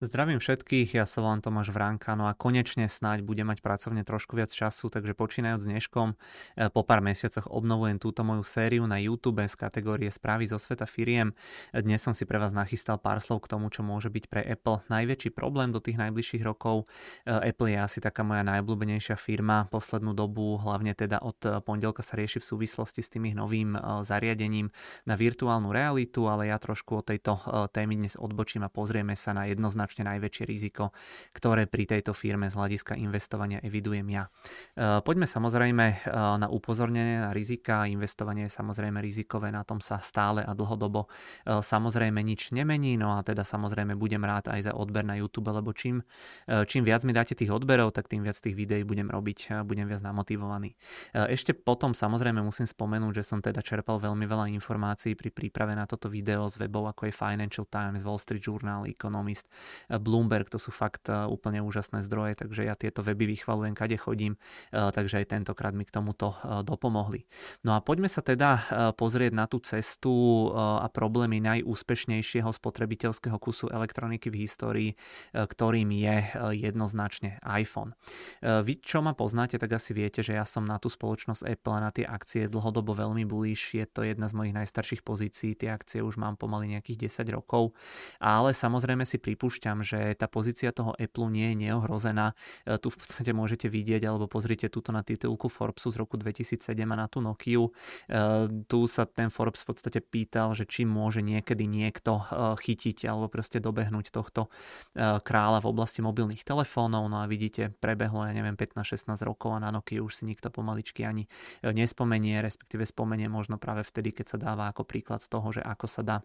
Zdravím všetkých, ja sa volám Tomáš Vránka, no a konečne snáď budem mať pracovne trošku viac času, takže počínajúc dneškom, e, po pár mesiacoch obnovujem túto moju sériu na YouTube z kategórie správy zo sveta firiem. Dnes som si pre vás nachystal pár slov k tomu, čo môže byť pre Apple najväčší problém do tých najbližších rokov. E, Apple je asi taká moja najobľúbenejšia firma poslednú dobu, hlavne teda od pondelka sa rieši v súvislosti s tým novým zariadením na virtuálnu realitu, ale ja trošku o tejto témy dnes odbočím a pozrieme sa na jednoznačne jednoznačne najväčšie riziko, ktoré pri tejto firme z hľadiska investovania evidujem ja. E, poďme samozrejme e, na upozornenie na rizika. Investovanie je samozrejme rizikové, na tom sa stále a dlhodobo e, samozrejme nič nemení, no a teda samozrejme budem rád aj za odber na YouTube, lebo čím, čím viac mi dáte tých odberov, tak tým viac tých videí budem robiť, budem viac namotivovaný. Ešte potom samozrejme musím spomenúť, že som teda čerpal veľmi veľa informácií pri príprave na toto video z webov ako je Financial Times, Wall Street Journal, Economist, Bloomberg, to sú fakt e, úplne úžasné zdroje, takže ja tieto weby vychvalujem, kade chodím, e, takže aj tentokrát mi k tomuto e, dopomohli. No a poďme sa teda pozrieť na tú cestu a problémy najúspešnejšieho spotrebiteľského kusu elektroniky v histórii, ktorým je jednoznačne iPhone. Vy, čo ma poznáte, tak asi viete, že ja som na tú spoločnosť Apple a na tie akcie dlhodobo veľmi bullish. Je to jedna z mojich najstarších pozícií. Tie akcie už mám pomaly nejakých 10 rokov. Ale samozrejme si pripúšťam, pripúšťam, že tá pozícia toho Apple nie je neohrozená. E, tu v podstate môžete vidieť, alebo pozrite túto na titulku Forbesu z roku 2007 a na tú Nokiu. E, tu sa ten Forbes v podstate pýtal, že či môže niekedy niekto e, chytiť alebo proste dobehnúť tohto kráľa v oblasti mobilných telefónov. No a vidíte, prebehlo, ja neviem, 15-16 rokov a na Nokia už si nikto pomaličky ani nespomenie, respektíve spomenie možno práve vtedy, keď sa dáva ako príklad toho, že ako sa dá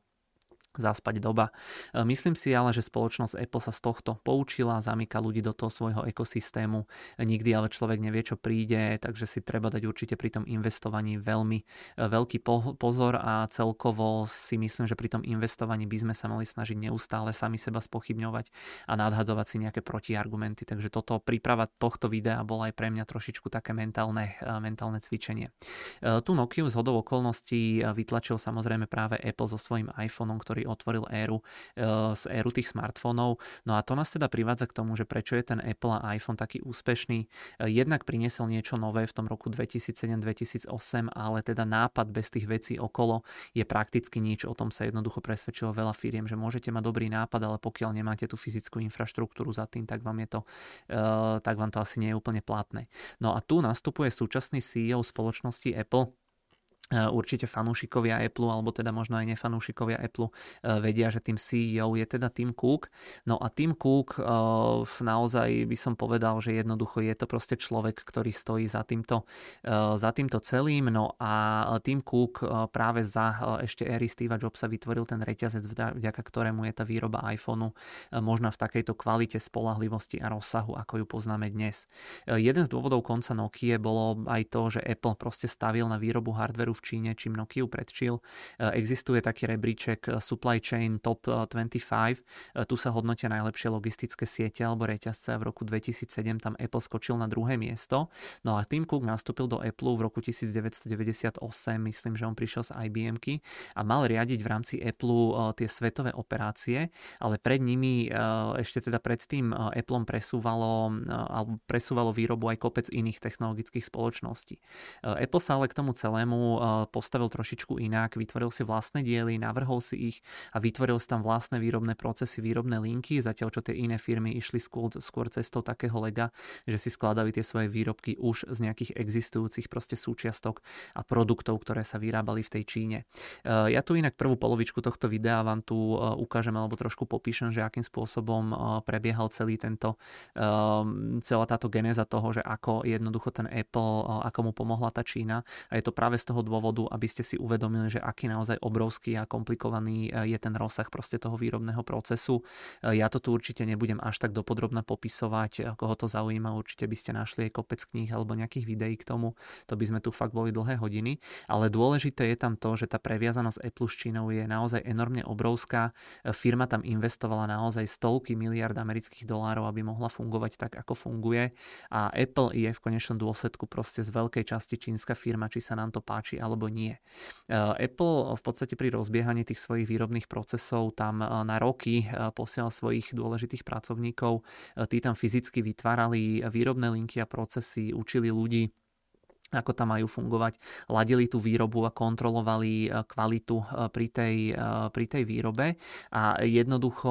zaspať doba. E, myslím si ale, že spoločnosť Apple sa z tohto poučila, zamýka ľudí do toho svojho ekosystému. Nikdy ale človek nevie, čo príde, takže si treba dať určite pri tom investovaní veľmi e, veľký pozor a celkovo si myslím, že pri tom investovaní by sme sa mali snažiť neustále sami seba spochybňovať a nadhadzovať si nejaké protiargumenty. Takže toto príprava tohto videa bola aj pre mňa trošičku také mentálne, e, mentálne cvičenie. Tu Nokia z hodou okolností vytlačil samozrejme práve Apple so svojím iPhoneom, ktorý otvoril éru e, z éru tých smartfónov. No a to nás teda privádza k tomu, že prečo je ten Apple a iPhone taký úspešný. E, jednak priniesol niečo nové v tom roku 2007-2008, ale teda nápad bez tých vecí okolo je prakticky nič. O tom sa jednoducho presvedčilo veľa firiem, že môžete mať dobrý nápad, ale pokiaľ nemáte tú fyzickú infraštruktúru za tým, tak vám, je to, e, tak vám to asi nie je úplne platné. No a tu nastupuje súčasný CEO spoločnosti Apple, Určite fanúšikovia Apple, alebo teda možno aj nefanúšikovia Apple vedia, že tým CEO je teda Tim Cook. No a Tim Cook naozaj by som povedal, že jednoducho je to proste človek, ktorý stojí za týmto, za týmto celým. No a Tim Cook práve za ešte éry Steve Jobsa vytvoril ten reťazec, vďaka ktorému je tá výroba iPhoneu možno v takejto kvalite, spolahlivosti a rozsahu, ako ju poznáme dnes. Jeden z dôvodov konca Nokia bolo aj to, že Apple proste stavil na výrobu hardveru v Číne, čím Nokia predčil. E, existuje taký rebríček e, Supply Chain Top 25. E, tu sa hodnotia najlepšie logistické siete alebo reťazce. V roku 2007 tam Apple skočil na druhé miesto. No a Tim Cook nastúpil do Apple v roku 1998, myslím, že on prišiel z IBM a mal riadiť v rámci Apple tie svetové operácie, ale pred nimi ešte teda predtým Apple presúvalo, alebo presúvalo výrobu aj kopec iných technologických spoločností. Apple sa ale k tomu celému postavil trošičku inak, vytvoril si vlastné diely, navrhol si ich a vytvoril si tam vlastné výrobné procesy, výrobné linky, zatiaľ čo tie iné firmy išli skôr, skôr cestou takého lega, že si skladali tie svoje výrobky už z nejakých existujúcich proste súčiastok a produktov, ktoré sa vyrábali v tej Číne. E, ja tu inak prvú polovičku tohto videa vám tu e, ukážem alebo trošku popíšem, že akým spôsobom e, prebiehal celý tento, celá táto genéza toho, že ako jednoducho ten Apple, ako mu pomohla tá Čína a je to práve z toho dôvodu, dôvodu, aby ste si uvedomili, že aký naozaj obrovský a komplikovaný e, je ten rozsah proste toho výrobného procesu. E, ja to tu určite nebudem až tak dopodrobne popisovať, e, koho to zaujíma, určite by ste našli aj kopec kníh alebo nejakých videí k tomu, to by sme tu fakt boli dlhé hodiny, ale dôležité je tam to, že tá previazanosť Apple s Čínou je naozaj enormne obrovská. Firma tam investovala naozaj stovky miliard amerických dolárov, aby mohla fungovať tak, ako funguje a Apple je v konečnom dôsledku proste z veľkej časti čínska firma, či sa nám to páči alebo nie. Apple v podstate pri rozbiehaní tých svojich výrobných procesov tam na roky posielal svojich dôležitých pracovníkov. Tí tam fyzicky vytvárali výrobné linky a procesy, učili ľudí ako tam majú fungovať, ladili tú výrobu a kontrolovali e, kvalitu e, pri tej, e, pri tej výrobe. A jednoducho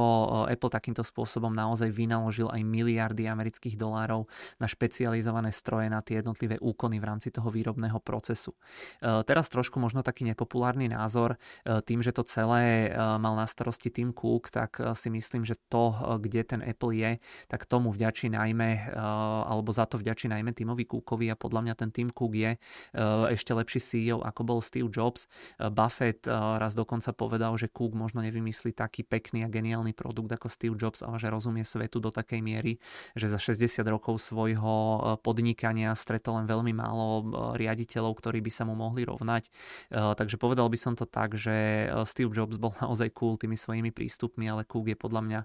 Apple takýmto spôsobom naozaj vynaložil aj miliardy amerických dolárov na špecializované stroje na tie jednotlivé úkony v rámci toho výrobného procesu. Teraz trošku možno taký nepopulárny názor, tým, že to celé mal na starosti Tim Cook, tak si myslím, že to, kde ten Apple je, tak tomu vďačí najmä, alebo za to vďačí najmä Timovi Cookovi a podľa mňa ten Tim Cook Cook je eh, ešte lepší CEO ako bol Steve Jobs. Eh, Buffett eh, raz dokonca povedal, že Cook možno nevymyslí taký pekný a geniálny produkt ako Steve Jobs, ale že rozumie svetu do takej miery, že za 60 rokov svojho podnikania stretol len veľmi málo riaditeľov, ktorí by sa mu mohli rovnať. Takže povedal by som to tak, že Steve Jobs bol naozaj cool tými svojimi prístupmi, ale Cook je podľa mňa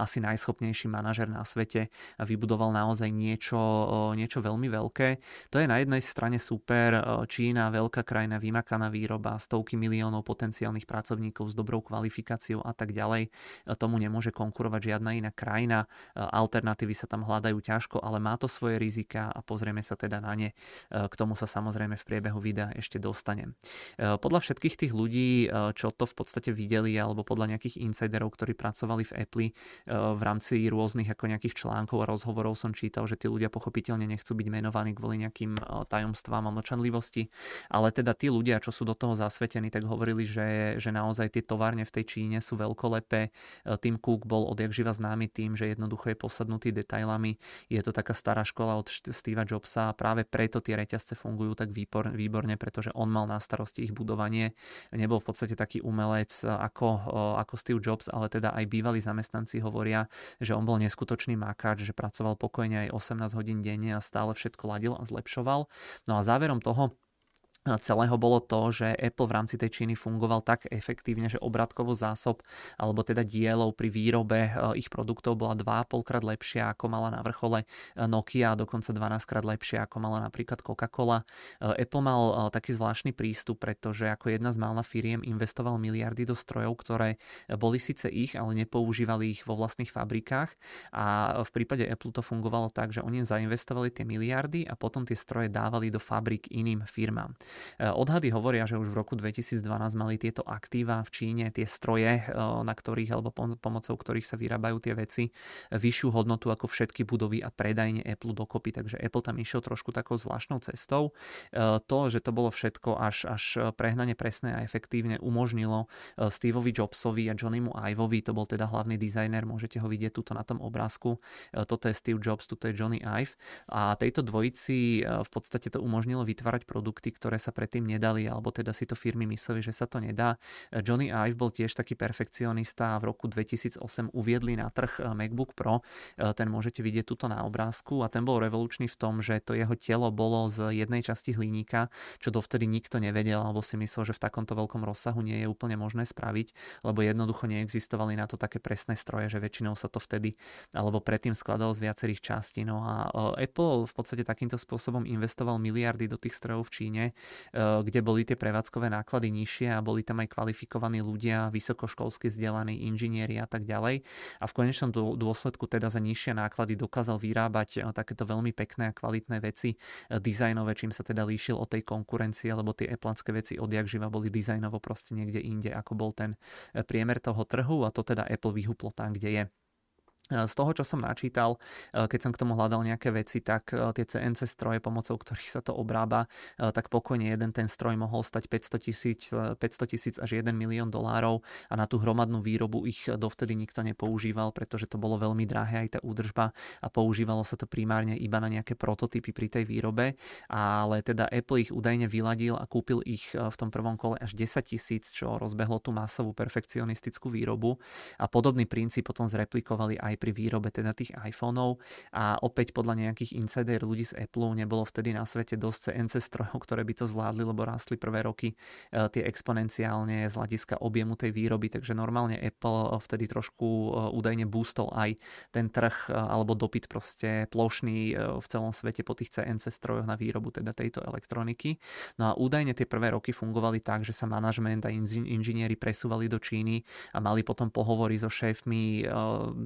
asi najschopnejší manažer na svete a vybudoval naozaj niečo, niečo veľmi veľké. To je na jednej strane super, e, Čína, veľká krajina, vymakaná výroba, stovky miliónov potenciálnych pracovníkov s dobrou kvalifikáciou a tak ďalej. E, tomu nemôže konkurovať žiadna iná krajina. E, alternatívy sa tam hľadajú ťažko, ale má to svoje rizika a pozrieme sa teda na ne. K tomu sa samozrejme v priebehu videa ešte dostanem. Podľa všetkých tých ľudí, čo to v podstate videli, alebo podľa nejakých insiderov, ktorí pracovali v Apple v rámci rôznych ako nejakých článkov a rozhovorov som čítal, že tí ľudia pochopiteľne nechcú byť menovaní kvôli nejakým tajom tajomstvám a mlčanlivosti, ale teda tí ľudia, čo sú do toho zasvetení, tak hovorili, že, že naozaj tie továrne v tej Číne sú veľkolepé. E, Tim Cook bol odjak známy tým, že jednoducho je posadnutý detailami. Je to taká stará škola od Steva Jobsa a práve preto tie reťazce fungujú tak výborne, pretože on mal na starosti ich budovanie. Nebol v podstate taký umelec ako, e, ako Steve Jobs, ale teda aj bývalí zamestnanci hovoria, že on bol neskutočný makáč, že pracoval pokojne aj 18 hodín denne a stále všetko ladil a zlepšoval. No a záverom toho celého bolo to, že Apple v rámci tej Číny fungoval tak efektívne, že obratkovo zásob alebo teda dielov pri výrobe e, ich produktov bola 2,5 krát lepšia ako mala na vrchole e, Nokia a dokonca 12 krát lepšia ako mala napríklad Coca-Cola. E, Apple mal taký zvláštny prístup, pretože ako jedna z mála firiem investoval miliardy do strojov, ktoré boli síce ich, ale nepoužívali ich vo vlastných fabrikách a v prípade Apple to fungovalo tak, že oni zainvestovali tie miliardy a potom tie stroje dávali do fabrik iným firmám. Eh, odhady hovoria, že už v roku 2012 mali tieto aktíva v Číne, tie stroje, eh, na ktorých alebo pomocou ktorých sa vyrábajú tie veci, vyššiu hodnotu ako všetky budovy a predajne Apple dokopy. Takže Apple tam išiel trošku takou zvláštnou cestou. To, že to bolo všetko až, až prehnane presné a efektívne umožnilo Steveovi Jobsovi a Johnnymu Ivovi, to bol teda hlavný dizajner, môžete ho vidieť tuto na tom obrázku. Toto je Steve Jobs, tuto je Johnny Ive. A tejto dvojici v podstate to umožnilo vytvárať produkty, ktoré sa predtým nedali, alebo teda si to firmy mysleli, že sa to nedá. Johnny Ive bol tiež taký perfekcionista a v roku 2008 uviedli na trh eh, MacBook Pro. Eh, ten môžete vidieť tuto na obrázku a ten bol revolučný v tom, že to jeho telo bolo z jednej časti hliníka, čo dovtedy nikto nevedel, alebo si myslel, že v takomto veľkom rozsahu nie je úplne možné spraviť, lebo jednoducho neexistovali na to také presné stroje, že väčšinou sa to vtedy alebo predtým skladalo z viacerých častí. No a eh, Apple v podstate takýmto spôsobom investoval miliardy do tých strojov v Číne kde boli tie prevádzkové náklady nižšie a boli tam aj kvalifikovaní ľudia, vysokoškolsky vzdelaní inžinieri a tak ďalej. A v konečnom dôsledku teda za nižšie náklady dokázal vyrábať eh, takéto veľmi pekné a kvalitné veci eh, dizajnové, čím sa teda líšil od tej konkurencie, lebo tie Appleské veci odjak živa boli dizajnovo proste niekde inde, ako bol ten priemer toho trhu a to teda Apple vyhuplo tam, kde je. Z toho, čo som načítal, e, keď som k tomu hľadal nejaké veci, tak e, tie CNC stroje, pomocou ktorých sa to obrába, e, tak pokojne jeden ten stroj mohol stať 500 tisíc, 500 tisíc až 1 milión dolárov a na tú hromadnú výrobu ich dovtedy nikto nepoužíval, pretože to bolo veľmi drahé aj tá údržba a používalo sa to primárne iba na nejaké prototypy pri tej výrobe, ale teda Apple ich údajne vyladil a kúpil ich v tom prvom kole až 10 tisíc, čo rozbehlo tú masovú perfekcionistickú výrobu a podobný princíp potom zreplikovali aj aj pri výrobe teda tých iPhoneov a opäť podľa nejakých insider ľudí z Apple nebolo vtedy na svete dosť CNC strojov, ktoré by to zvládli, lebo rástli prvé roky tie exponenciálne z hľadiska objemu tej výroby, takže normálne Apple vtedy trošku údajne boostol aj ten trh alebo dopyt proste plošný v celom svete po tých CNC strojoch na výrobu teda tejto elektroniky. No a údajne tie prvé roky fungovali tak, že sa manažment a inžinieri presúvali do Číny a mali potom pohovory so šéfmi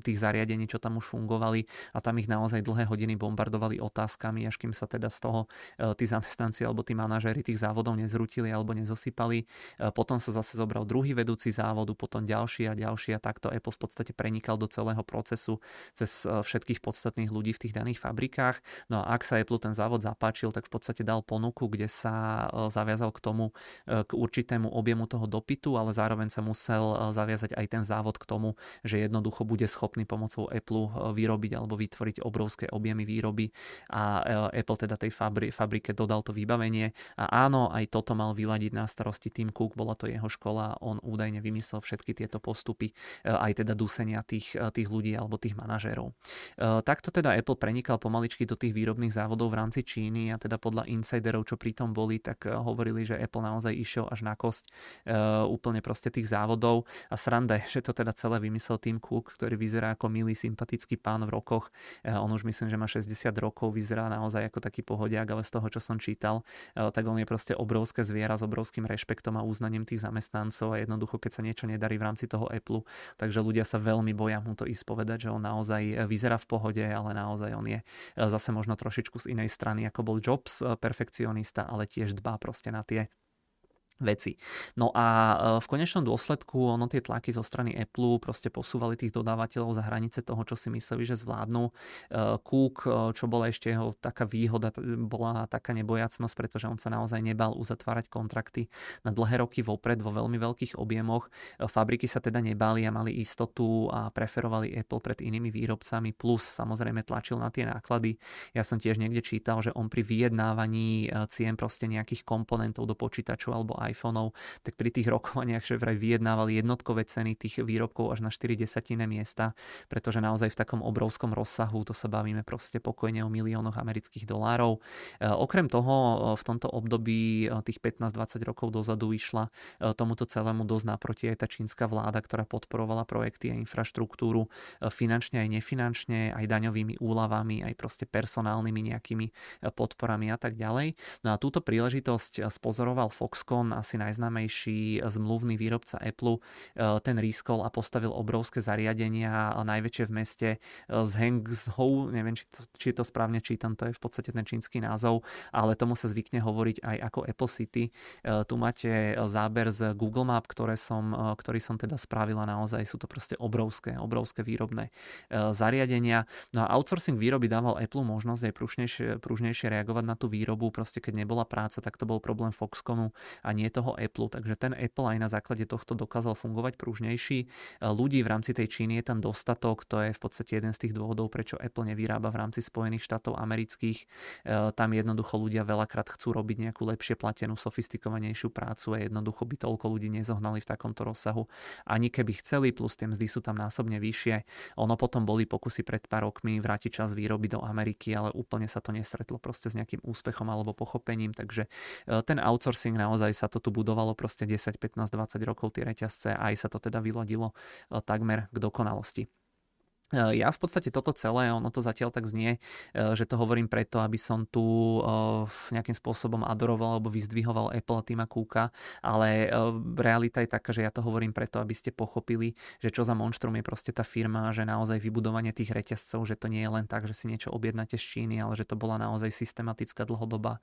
tých zariadení, čo tam už fungovali a tam ich naozaj dlhé hodiny bombardovali otázkami, až kým sa teda z toho eh, tí zamestnanci alebo tí manažéri tých závodov nezrutili alebo nezosypali. Eh, potom sa zase zobral druhý vedúci závodu, potom ďalší a ďalší a takto Apple v podstate prenikal do celého procesu cez všetkých podstatných ľudí v tých daných fabrikách. No a ak sa Apple ten závod zapáčil, tak v podstate dal ponuku, kde sa zaviazal k tomu, k určitému objemu toho dopytu, ale zároveň sa musel zaviazať aj ten závod k tomu, že jednoducho bude schopný pomocou Apple eh, vyrobiť alebo vytvoriť obrovské objemy výroby a eh, Apple teda tej fabri- fabrike dodal to vybavenie a áno, aj toto mal vyladiť na starosti Tim Cook, bola to jeho škola, on údajne vymyslel všetky tieto postupy, eh, aj teda dusenia tých, tých ľudí alebo tých manažérov. Takto teda Apple prenikal pomaličky do tých výrobných závodov v rámci Číny a teda podľa insiderov, čo pritom boli, tak hovorili, že Apple naozaj išiel až na kosť úplne proste tých závodov a sranda je, že to teda celé vymyslel Tim Cook, ktorý vyzerá ako milý, sympatický pán v rokoch. E, on už myslím, že má 60 rokov, vyzerá naozaj ako taký pohodiak, ale z toho, čo som čítal, e, tak on je proste obrovské zviera s obrovským rešpektom a uznaním tých zamestnancov a jednoducho, keď sa niečo nedarí v rámci toho Apple, takže ľudia sa veľmi boja mu to ísť povedať, že on naozaj e, vyzerá v pohode, ale naozaj on je zase možno trošičku z inej strany, ako bol Jobs, perfekcionista, ale tiež dbá proste na tie veci. No a e, v konečnom dôsledku ono tie tlaky zo strany Apple proste posúvali tých dodávateľov za hranice toho, čo si mysleli, že zvládnu. E, Cook, e, čo bola ešte jeho taká výhoda, bola taká nebojacnosť, pretože on sa naozaj nebal uzatvárať kontrakty na dlhé roky vopred vo veľmi veľkých objemoch. Fabriky sa teda nebali a mali istotu a preferovali Apple pred inými výrobcami, plus samozrejme tlačil na tie náklady. Ja som tiež niekde čítal, že on pri vyjednávaní cien proste nejakých komponentov do počítačov alebo iPhoneov, tak pri tých rokovaniach že vraj vyjednávali jednotkové ceny tých výrobkov až na 4 desatine miesta, pretože naozaj v takom obrovskom rozsahu, to sa bavíme proste pokojne o miliónoch amerických dolárov. E, okrem toho e, v tomto období e, tých 15-20 rokov dozadu išla tomuto celému dosť naproti aj tá čínska vláda, ktorá podporovala projekty a infraštruktúru finančne aj nefinančne, aj daňovými úľavami, aj proste personálnymi nejakými podporami a tak ďalej. No a túto príležitosť spozoroval Foxconn asi najznámejší zmluvný výrobca Apple, e, ten rískol a postavil obrovské zariadenia, najväčšie v meste e, z Hangzhou, neviem, či to, či to správne čítam, to je v podstate ten čínsky názov, ale tomu sa zvykne hovoriť aj ako Apple City. Tu máte záber z Google Map, ktoré som, ktorý som teda spravila naozaj, sú to proste obrovské, obrovské výrobné zariadenia. No a outsourcing výroby dával Apple možnosť aj pružnejšie, pružnejšie reagovať na tú výrobu, proste keď nebola práca, tak to bol problém Foxconu a nie toho Apple, takže ten Apple aj na základe tohto dokázal fungovať pružnejší. Ľudí v rámci tej Číny je tam dostatok, to je v podstate jeden z tých dôvodov, prečo Apple nevyrába v rámci Spojených štátov amerických. E, tam jednoducho ľudia veľakrát chcú robiť nejakú lepšie platenú, sofistikovanejšiu prácu a jednoducho by toľko ľudí nezohnali v takomto rozsahu. Ani keby chceli, plus tie mzdy sú tam násobne vyššie. Ono potom boli pokusy pred pár rokmi vrátiť čas výroby do Ameriky, ale úplne sa to nesretlo proste s nejakým úspechom alebo pochopením, takže e, ten outsourcing naozaj sa to tu budovalo proste 10, 15, 20 rokov tie reťazce a aj sa to teda vyladilo e, takmer k dokonalosti. Eh, ja v podstate toto celé, ono to zatiaľ tak znie, eh, že to hovorím preto, aby som tu eh, nejakým spôsobom adoroval alebo vyzdvihoval Apple a Tima Cooka, ale realita je taká, že ja to hovorím preto, aby ste pochopili, že čo za monštrum je proste tá firma, že naozaj vybudovanie tých reťazcov, že to nie je len tak, že si niečo objednáte z Číny, ale že to bola naozaj systematická dlhodobá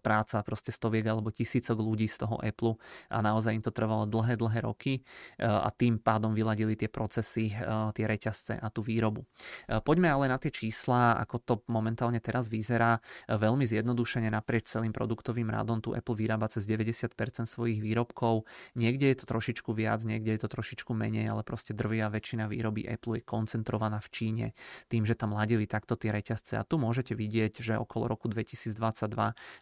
práca proste stoviek alebo tisícok ľudí z toho Apple a naozaj im to trvalo dlhé, dlhé roky a tým pádom vyladili tie procesy, tie reťazce a tú výrobu. E, poďme ale na tie čísla, ako to momentálne teraz vyzerá. E, veľmi zjednodušene naprieč celým produktovým radom tu Apple vyrába cez 90% svojich výrobkov. Niekde je to trošičku viac, niekde je to trošičku menej, ale proste drvia väčšina výroby Apple je koncentrovaná v Číne tým, že tam ladili takto tie reťazce. A tu môžete vidieť, že okolo roku 2022,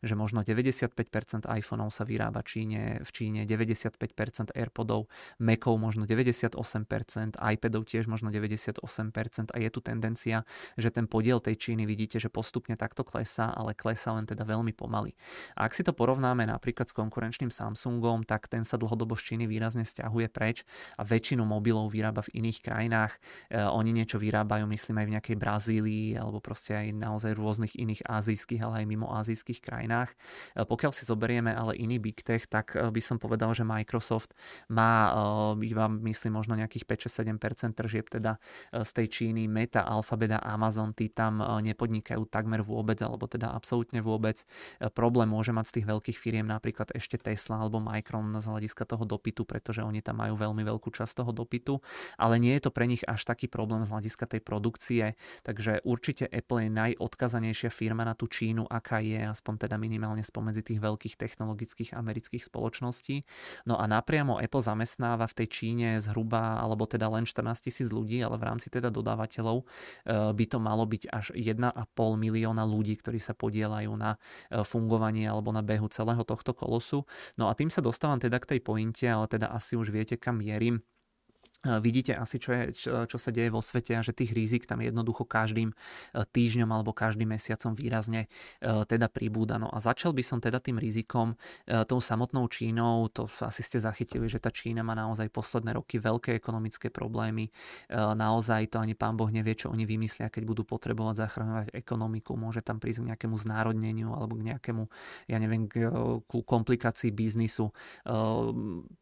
že možno 95% iPhoneov sa vyrába Číne, v Číne, 95% AirPodov, Macov možno 98%, iPadov tiež možno 98%, a je tu tendencia, že ten podiel tej Číny vidíte, že postupne takto klesá, ale klesá len teda veľmi pomaly. A ak si to porovnáme napríklad s konkurenčným Samsungom, tak ten sa dlhodobo z Číny výrazne stiahuje preč a väčšinu mobilov vyrába v iných krajinách. E, oni niečo vyrábajú, myslím aj v nejakej Brazílii alebo proste aj naozaj rôznych iných azijských, ale aj mimo azijských krajinách. E, pokiaľ si zoberieme ale iný big tech, tak e, by som povedal, že Microsoft má iba myslím možno nejakých 5-7% tržieb teda z tej Číny, Meta, Alphabet a Amazon, tí tam nepodnikajú takmer vôbec, alebo teda absolútne vôbec. Problém môže mať z tých veľkých firiem napríklad ešte Tesla alebo Micron z hľadiska toho dopytu, pretože oni tam majú veľmi veľkú časť toho dopytu, ale nie je to pre nich až taký problém z hľadiska tej produkcie, takže určite Apple je najodkazanejšia firma na tú Čínu, aká je, aspoň teda minimálne spomedzi tých veľkých technologických amerických spoločností. No a napriamo Apple zamestnáva v tej Číne zhruba, alebo teda len 14 tisíc ľudí, ale v rámci teda dodávateľov eh, by to malo byť až 1,5 milióna ľudí, ktorí sa podielajú na eh, fungovanie alebo na behu celého tohto kolosu. No a tým sa dostávam teda k tej pointe, ale teda asi už viete, kam mierim vidíte asi, čo, je, čo, čo sa deje vo svete a že tých rizik tam jednoducho každým e, týždňom alebo každým mesiacom výrazne e, teda pribúda. No a začal by som teda tým rizikom, e, tou samotnou Čínou, to asi ste zachytili, že tá Čína má naozaj posledné roky veľké ekonomické problémy. Naozaj to ani pán Boh nevie, čo oni vymyslia, keď budú potrebovať zachraňovať ekonomiku. Môže tam prísť k nejakému znárodneniu alebo k nejakému, ja neviem, k, komplikácii biznisu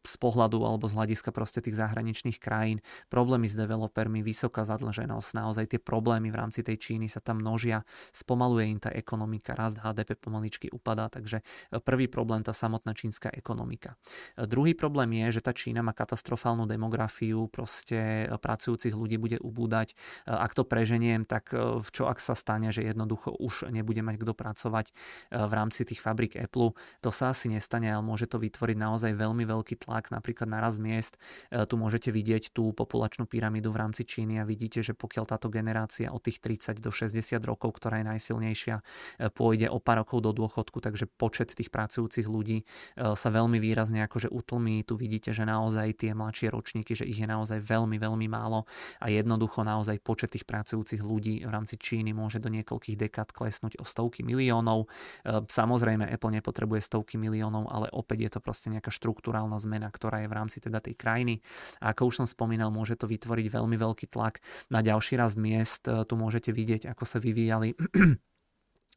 z pohľadu alebo z hľadiska proste tých zahraničných krajín krajín, problémy s developermi, vysoká zadlženosť, naozaj tie problémy v rámci tej Číny sa tam množia, spomaluje im tá ekonomika, rast HDP pomaličky upadá, takže e, prvý problém tá samotná čínska ekonomika. E, druhý problém je, že tá Čína má katastrofálnu demografiu, proste e, pracujúcich ľudí bude ubúdať. Ak to preženiem, tak čo ak sa stane, že jednoducho už nebude mať kto pracovať v rámci tých fabrik Apple, to sa asi nestane, ale môže to vytvoriť naozaj veľmi veľký tlak napríklad na rast miest. Tu môžete vidieť vidieť tú populačnú pyramídu v rámci Číny a vidíte, že pokiaľ táto generácia od tých 30 do 60 rokov, ktorá je najsilnejšia, e, pôjde o pár rokov do dôchodku, takže počet tých pracujúcich ľudí e, sa veľmi výrazne akože utlmí. Tu vidíte, že naozaj tie mladšie ročníky, že ich je naozaj veľmi, veľmi málo a jednoducho naozaj počet tých pracujúcich ľudí v rámci Číny môže do niekoľkých dekád klesnúť o stovky miliónov. E, samozrejme, Apple nepotrebuje stovky miliónov, ale opäť je to proste nejaká štruktúrálna zmena, ktorá je v rámci teda tej krajiny. A ako už som spomínal, môže to vytvoriť veľmi veľký tlak na ďalší rast miest. Tu môžete vidieť, ako sa vyvíjali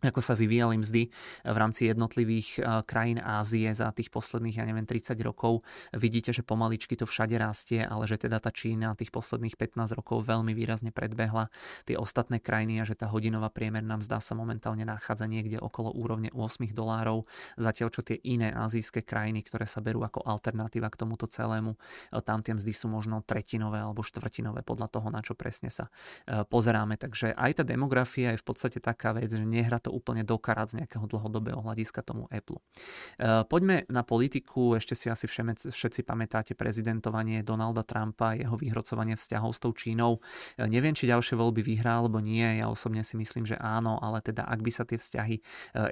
ako sa vyvíjali mzdy v rámci jednotlivých eh, krajín Ázie za tých posledných, ja neviem, 30 rokov. Vidíte, že pomaličky to všade rastie, ale že teda tá Čína tých posledných 15 rokov veľmi výrazne predbehla tie ostatné krajiny a že tá hodinová priemerná mzda sa momentálne nachádza niekde okolo úrovne 8 dolárov, zatiaľ čo tie iné azijské krajiny, ktoré sa berú ako alternatíva k tomuto celému, eh, tam tie mzdy sú možno tretinové alebo štvrtinové podľa toho, na čo presne sa eh, pozeráme. Takže aj tá demografia je v podstate taká vec, že nehra to úplne dokarať z nejakého dlhodobého hľadiska tomu Apple. E, poďme na politiku. Ešte si asi všetci pamätáte prezidentovanie Donalda Trumpa, jeho vyhrocovanie vzťahov s tou Čínou. E, neviem, či ďalšie voľby vyhrá alebo nie. Ja osobne si myslím, že áno, ale teda ak by sa tie vzťahy e,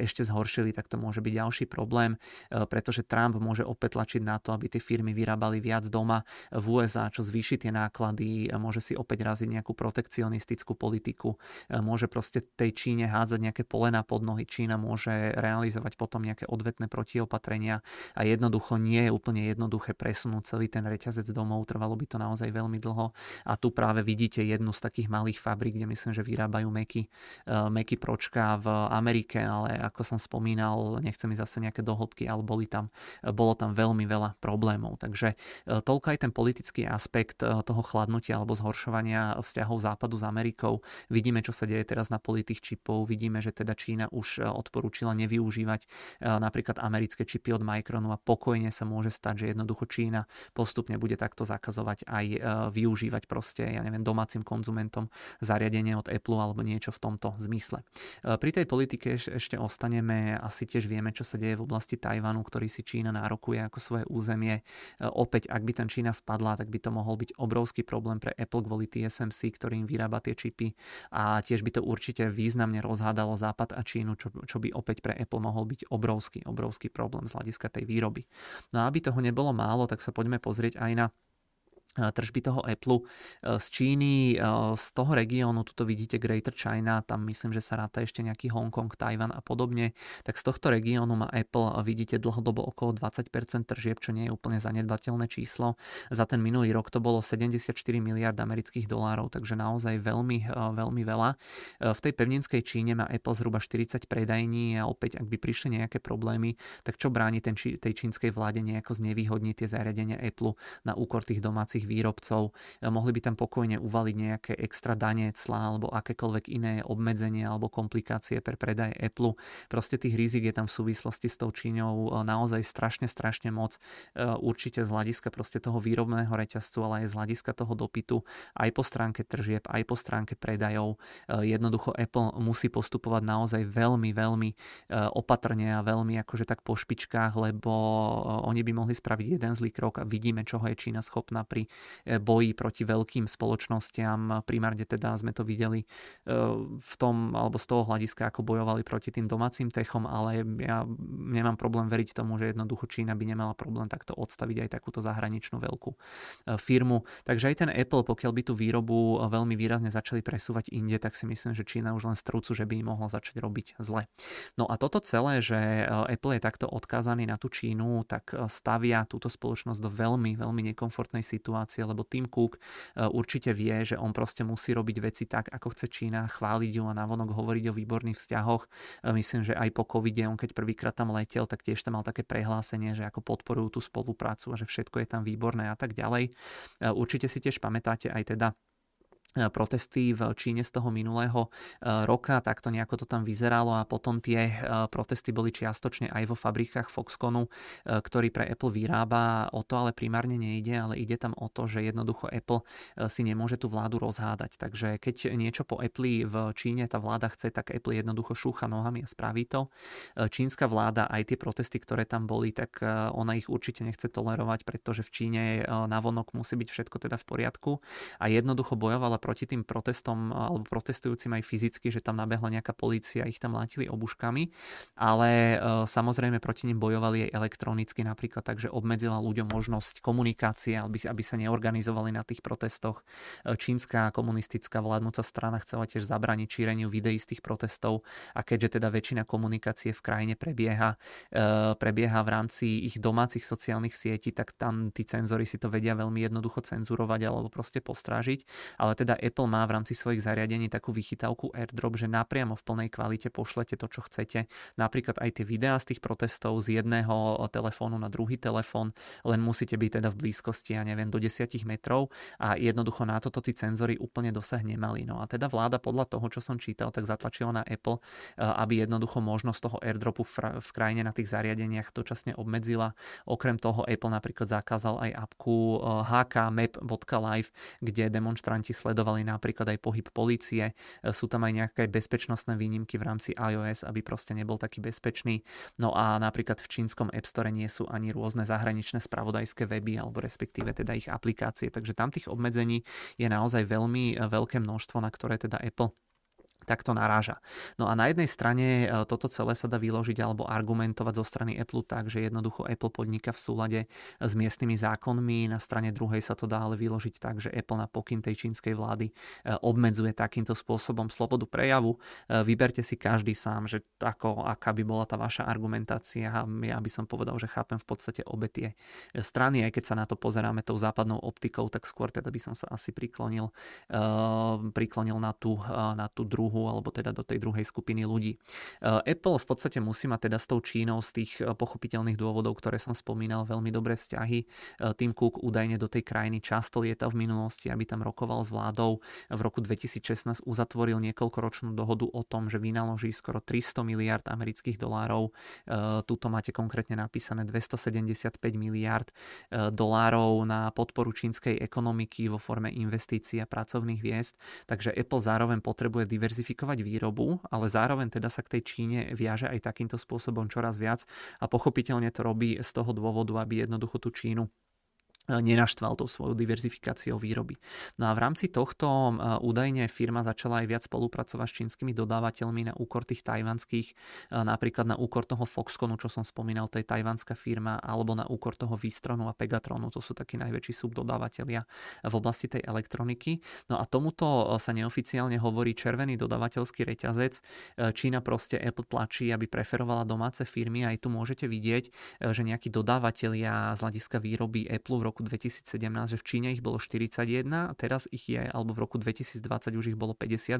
ešte zhoršili, tak to môže byť ďalší problém, pretože Trump môže opäť tlačiť na to, aby tie firmy vyrábali viac doma v USA, čo zvýši tie náklady, môže si opäť raziť nejakú protekcionistickú politiku, môže proste tej Číne hádzať nejaké pole kolena pod nohy. Čína môže realizovať potom nejaké odvetné protiopatrenia a jednoducho nie je úplne jednoduché presunúť celý ten reťazec domov. Trvalo by to naozaj veľmi dlho. A tu práve vidíte jednu z takých malých fabrik, kde myslím, že vyrábajú meky, eh, meky pročka v Amerike, ale ako som spomínal, nechcem mi zase nejaké dohlbky, ale boli tam, bolo tam veľmi veľa problémov. Takže eh, toľko aj ten politický aspekt toho chladnutia alebo zhoršovania vzťahov západu s Amerikou. Vidíme, čo sa deje teraz na politých čipov, vidíme, že teda Čína už e, odporúčila nevyužívať e, napríklad americké čipy od Micronu a pokojne sa môže stať, že jednoducho Čína postupne bude takto zakazovať aj e, využívať proste, ja neviem, domácim konzumentom zariadenie od Apple alebo niečo v tomto zmysle. Pri tej politike ešte ostaneme, asi tiež vieme, čo sa deje v oblasti Tajvanu, ktorý si Čína nárokuje ako svoje územie. Opäť, ak by tam Čína vpadla, tak by to mohol byť obrovský problém pre Apple kvôli TSMC, ktorým vyrába tie čipy a tiež by to určite významne rozhádalo západ Západ a Čínu, čo, čo by opäť pre Apple mohol byť obrovský, obrovský problém z hľadiska tej výroby. No a aby toho nebolo málo, tak sa poďme pozrieť aj na tržby toho Apple z Číny, z toho regiónu, tuto vidíte Greater China, tam myslím, že sa ráta ešte nejaký Hongkong, Tajvan a podobne, tak z tohto regiónu má Apple, vidíte dlhodobo okolo 20% tržieb, čo nie je úplne zanedbateľné číslo. Za ten minulý rok to bolo 74 miliard amerických dolárov, takže naozaj veľmi, veľmi veľa. V tej pevninskej Číne má Apple zhruba 40 predajní a opäť, ak by prišli nejaké problémy, tak čo bráni ten, tej čínskej vláde nejako znevýhodniť tie zariadenia Apple na úkor tých domácich tých výrobcov. E, mohli by tam pokojne uvaliť nejaké extra dane, clá alebo akékoľvek iné obmedzenia alebo komplikácie pre predaj Apple. Proste tých rizik je tam v súvislosti s tou Číňou e, naozaj strašne, strašne moc. E, určite z hľadiska proste toho výrobného reťazcu, ale aj z hľadiska toho dopytu, aj po stránke tržieb, aj po stránke predajov. Jednoducho Apple musí postupovať naozaj veľmi, veľmi opatrne a veľmi akože tak po špičkách, lebo oni by mohli spraviť jeden zlý krok a vidíme, čoho je Čína schopná pri boji proti veľkým spoločnostiam. Primárne teda sme to videli e, v tom, alebo z toho hľadiska, ako bojovali proti tým domácim techom, ale ja nemám problém veriť tomu, že jednoducho Čína by nemala problém takto odstaviť aj takúto zahraničnú veľkú e, firmu. Takže aj ten Apple, pokiaľ by tú výrobu veľmi výrazne začali presúvať inde, tak si myslím, že Čína už len strúcu, že by mohla začať robiť zle. No a toto celé, že Apple je takto odkázaný na tú Čínu, tak stavia túto spoločnosť do veľmi, veľmi nekomfortnej situácie situácie, lebo Tim Cook e, určite vie, že on proste musí robiť veci tak, ako chce Čína, chváliť ju a navonok hovoriť o výborných vzťahoch. E, myslím, že aj po covide, on keď prvýkrát tam letel, tak tiež tam mal také prehlásenie, že ako podporujú tú spoluprácu a že všetko je tam výborné a tak ďalej. E, určite si tiež pamätáte aj teda protesty v Číne z toho minulého e, roka, tak to nejako to tam vyzeralo a potom tie e, protesty boli čiastočne aj vo fabrikách Foxconu, ktorý pre Apple vyrába. O to ale primárne nejde, ale ide tam o to, že jednoducho Apple si nemôže tú vládu rozhádať. Takže keď niečo po Apple v Číne tá vláda chce, tak Apple jednoducho šúcha nohami a spraví to. Čínska vláda aj tie protesty, ktoré tam boli, tak ona ich určite nechce tolerovať, pretože v Číne navonok musí byť všetko teda v poriadku a jednoducho bojovala proti tým protestom alebo protestujúcim aj fyzicky, že tam nabehla nejaká polícia, ich tam látili obuškami, ale e, samozrejme proti nim bojovali aj elektronicky napríklad, takže obmedzila ľuďom možnosť komunikácie, aby, aby sa neorganizovali na tých protestoch. E, čínska komunistická vládnúca strana chcela tiež zabrániť šíreniu videí z tých protestov a keďže teda väčšina komunikácie v krajine prebieha, e, prebieha v rámci ich domácich sociálnych sietí, tak tam tí cenzory si to vedia veľmi jednoducho cenzurovať alebo proste postrážiť. Ale teda teda Apple má v rámci svojich zariadení takú vychytávku AirDrop, že napriamo v plnej kvalite pošlete to, čo chcete. Napríklad aj tie videá z tých protestov z jedného telefónu na druhý telefón, len musíte byť teda v blízkosti, ja neviem, do 10 metrov a jednoducho na toto tí cenzory úplne dosah nemali. No a teda vláda podľa toho, čo som čítal, tak zatlačila na Apple, eh, aby jednoducho možnosť toho airdropu v krajine na tých zariadeniach dočasne obmedzila. Okrem toho Apple napríklad zakázal aj apku hkmap.live, eh, kde demonstranti sledovali sledovali napríklad aj pohyb policie, e, sú tam aj nejaké bezpečnostné výnimky v rámci iOS, aby proste nebol taký bezpečný. No a napríklad v čínskom App Store nie sú ani rôzne zahraničné spravodajské weby alebo respektíve teda ich aplikácie, takže tam tých obmedzení je naozaj veľmi e, veľké množstvo, na ktoré teda Apple takto naráža. No a na jednej strane e, toto celé sa dá vyložiť alebo argumentovať zo strany Apple tak, že jednoducho Apple podniká v súlade s miestnymi zákonmi, na strane druhej sa to dá ale vyložiť tak, že Apple na pokyn tej čínskej vlády e, obmedzuje takýmto spôsobom slobodu prejavu. E, vyberte si každý sám, že ako, aká by bola tá vaša argumentácia. Ja by som povedal, že chápem v podstate obe tie strany, aj keď sa na to pozeráme tou západnou optikou, tak skôr teda by som sa asi priklonil, priklonil na tú, na tú druhú druhu, alebo teda do tej druhej skupiny ľudí. Eh, Apple v podstate musí mať teda s tou Čínou z tých eh, pochopiteľných dôvodov, ktoré som spomínal, veľmi dobré vzťahy. Eh, Tim Cook údajne do tej krajiny často lietal v minulosti, aby tam rokoval s vládou. V roku 2016 uzatvoril niekoľkoročnú dohodu o tom, že vynaloží skoro 300 miliard amerických dolárov. Tuto máte konkrétne napísané 275 miliard dolárov na podporu čínskej ekonomiky vo forme investícií a pracovných viest. Takže Apple zároveň potrebuje diverzifikovať diverzifikovať výrobu, ale zároveň teda sa k tej Číne viaže aj takýmto spôsobom čoraz viac a pochopiteľne to robí z toho dôvodu, aby jednoducho tú Čínu nenaštval tou svojou diverzifikáciou výroby. No a v rámci tohto údajne firma začala aj viac spolupracovať s čínskymi dodávateľmi na úkor tých tajvanských, napríklad na úkor toho Foxconu, čo som spomínal, to je tajvanská firma, alebo na úkor toho Výstronu a Pegatronu, to sú takí najväčší subdodávateľia v oblasti tej elektroniky. No a tomuto sa neoficiálne hovorí červený dodávateľský reťazec. Čína proste Apple tlačí, aby preferovala domáce firmy a aj tu môžete vidieť, že nejakí dodávateľia z hľadiska výroby Apple v roku roku 2017, že v Číne ich bolo 41 a teraz ich je, alebo v roku 2020 už ich bolo 51.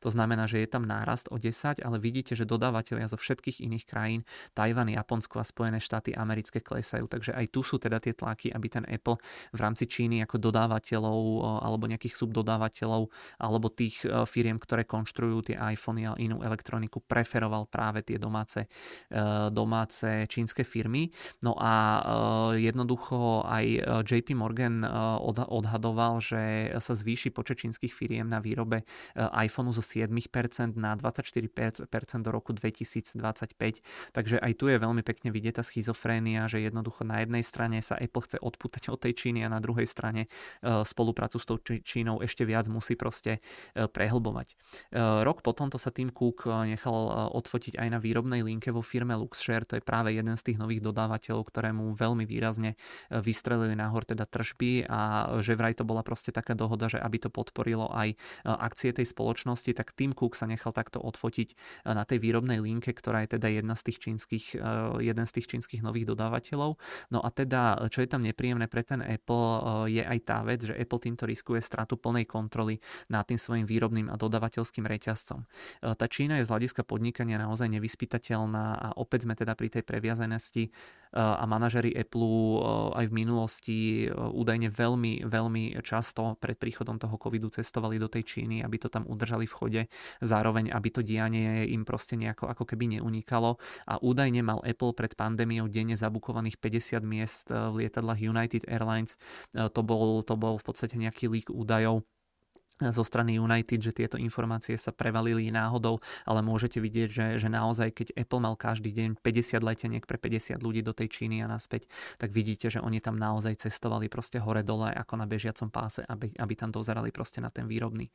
To znamená, že je tam nárast o 10, ale vidíte, že dodávateľia zo všetkých iných krajín, Tajvan, Japonsko a Spojené štáty americké klesajú. Takže aj tu sú teda tie tlaky, aby ten Apple v rámci Číny ako dodávateľov alebo nejakých subdodávateľov alebo tých e, firiem, ktoré konštruujú tie iPhony a inú elektroniku, preferoval práve tie domáce, e, domáce čínske firmy. No a jednoducho aj aj e, JP Morgan e, odhadoval, že sa zvýši počet čínskych firiem na výrobe e, iPhoneu zo 7% na 24% do roku 2025. Takže aj tu je veľmi pekne vidieť tá schizofrénia, že jednoducho na jednej strane sa Apple chce odputať od tej Číny a na druhej strane spoluprácu s tou Čínou ešte viac musí proste prehlbovať. Rok potom to sa Tim Cook nechal odfotiť aj na výrobnej linke vo firme Luxshare, to je práve jeden z tých nových dodávateľov, ktorému veľmi výrazne vystrelil vystrelili nahor teda tržby a že vraj to bola proste taká dohoda, že aby to podporilo aj e, akcie tej spoločnosti, tak Tim Cook sa nechal takto odfotiť e, na tej výrobnej linke, ktorá je teda jedna z tých čínskych, e, jeden z tých čínskych nových dodávateľov. No a teda, čo je tam nepríjemné pre ten Apple, je aj tá vec, že Apple týmto riskuje stratu plnej kontroly nad tým svojim výrobným a dodávateľským reťazcom. Tá Čína je z hľadiska podnikania naozaj nevyspytateľná a opäť sme teda pri tej previazenosti a manažery Apple aj v minulosti e, údajne veľmi, veľmi často pred príchodom toho covidu cestovali do tej Číny, aby to tam udržali v chode, zároveň aby to dianie im proste nejako ako keby neunikalo. A údajne mal Apple pred pandémiou denne zabukovaných 50 miest e, v lietadlách United Airlines. E, to bol, to bol v podstate nejaký lík údajov zo strany United, že tieto informácie sa prevalili náhodou, ale môžete vidieť, že, že naozaj, keď Apple mal každý deň 50 leteniek pre 50 ľudí do tej Číny a naspäť, tak vidíte, že oni tam naozaj cestovali proste hore-dole ako na bežiacom páse, aby, aby tam dozerali proste na ten výrobný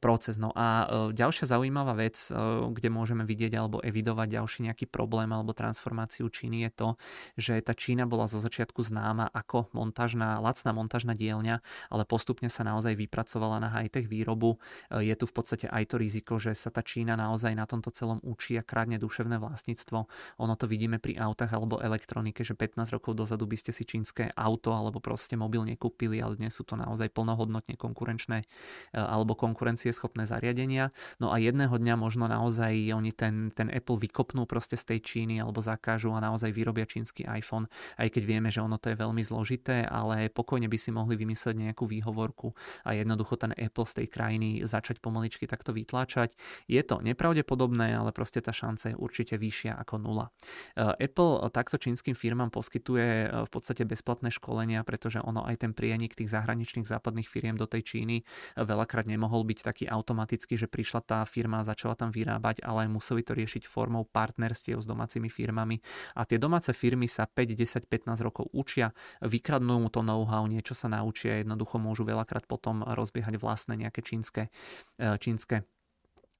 proces. No a e, ďalšia zaujímavá vec, e, kde môžeme vidieť alebo evidovať ďalší nejaký problém alebo transformáciu Číny je to, že tá Čína bola zo začiatku známa ako montážna, lacná montážna dielňa, ale postupne sa naozaj vypracovala na high high-tech výrobu, e, je tu v podstate aj to riziko, že sa tá Čína naozaj na tomto celom učí a krádne duševné vlastníctvo. Ono to vidíme pri autách alebo elektronike, že 15 rokov dozadu by ste si čínske auto alebo proste mobil nekúpili, ale dnes sú to naozaj plnohodnotne konkurenčné e, alebo konkurencieschopné zariadenia. No a jedného dňa možno naozaj oni ten, ten Apple vykopnú proste z tej Číny alebo zakážu a naozaj vyrobia čínsky iPhone, aj keď vieme, že ono to je veľmi zložité, ale pokojne by si mohli vymyslieť nejakú výhovorku a jednoducho ten Apple rýchlosť tej krajiny začať pomaličky takto vytláčať. Je to nepravdepodobné, ale proste tá šanca je určite vyššia ako nula. E, Apple takto čínskym firmám poskytuje e, v podstate bezplatné školenia, pretože ono aj ten prienik tých zahraničných západných firiem do tej Číny e, veľakrát nemohol byť taký automatický, že prišla tá firma a začala tam vyrábať, ale museli to riešiť formou partnerstiev s domácimi firmami. A tie domáce firmy sa 5, 10, 15 rokov učia, vykradnú mu to know-how, niečo sa naučia, jednoducho môžu veľakrát potom rozbiehať vlastné vlastné nejaké čínske, e, čínske